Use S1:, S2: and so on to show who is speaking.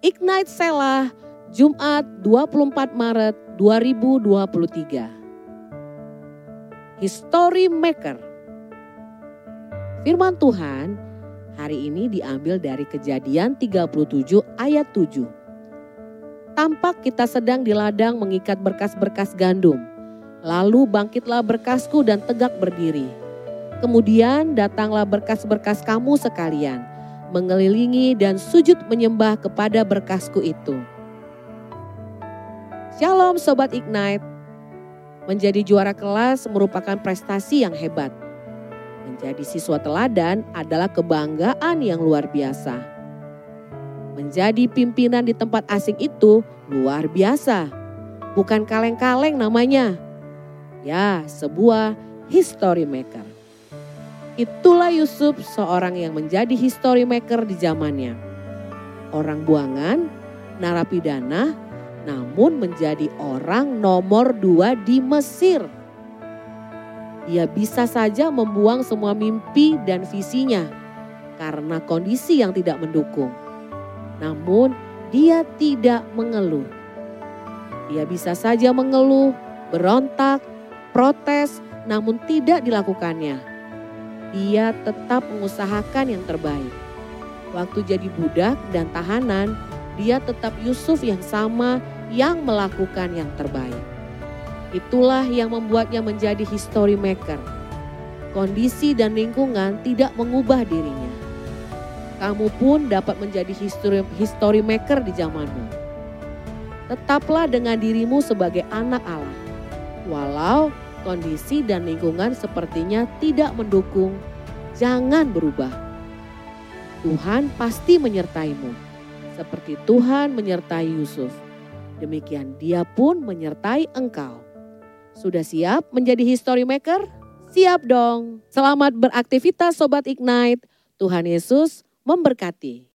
S1: Ignite Selah, Jumat 24 Maret 2023. History Maker. Firman Tuhan hari ini diambil dari kejadian 37 ayat 7. Tampak kita sedang di ladang mengikat berkas-berkas gandum. Lalu bangkitlah berkasku dan tegak berdiri. Kemudian datanglah berkas-berkas kamu sekalian mengelilingi dan sujud menyembah kepada berkasku itu. Shalom Sobat Ignite. Menjadi juara kelas merupakan prestasi yang hebat. Menjadi siswa teladan adalah kebanggaan yang luar biasa. Menjadi pimpinan di tempat asing itu luar biasa. Bukan kaleng-kaleng namanya. Ya, sebuah history maker. Itulah Yusuf seorang yang menjadi history maker di zamannya. Orang buangan, narapidana, namun menjadi orang nomor dua di Mesir. Dia bisa saja membuang semua mimpi dan visinya karena kondisi yang tidak mendukung. Namun dia tidak mengeluh. Dia bisa saja mengeluh, berontak, protes, namun tidak dilakukannya dia tetap mengusahakan yang terbaik. Waktu jadi budak dan tahanan, dia tetap Yusuf yang sama yang melakukan yang terbaik. Itulah yang membuatnya menjadi history maker. Kondisi dan lingkungan tidak mengubah dirinya. Kamu pun dapat menjadi history, history maker di zamanmu. Tetaplah dengan dirimu sebagai anak Allah. Walau kondisi dan lingkungan sepertinya tidak mendukung, jangan berubah. Tuhan pasti menyertaimu, seperti Tuhan menyertai Yusuf. Demikian dia pun menyertai engkau. Sudah siap menjadi history maker? Siap dong. Selamat beraktivitas Sobat Ignite. Tuhan Yesus memberkati.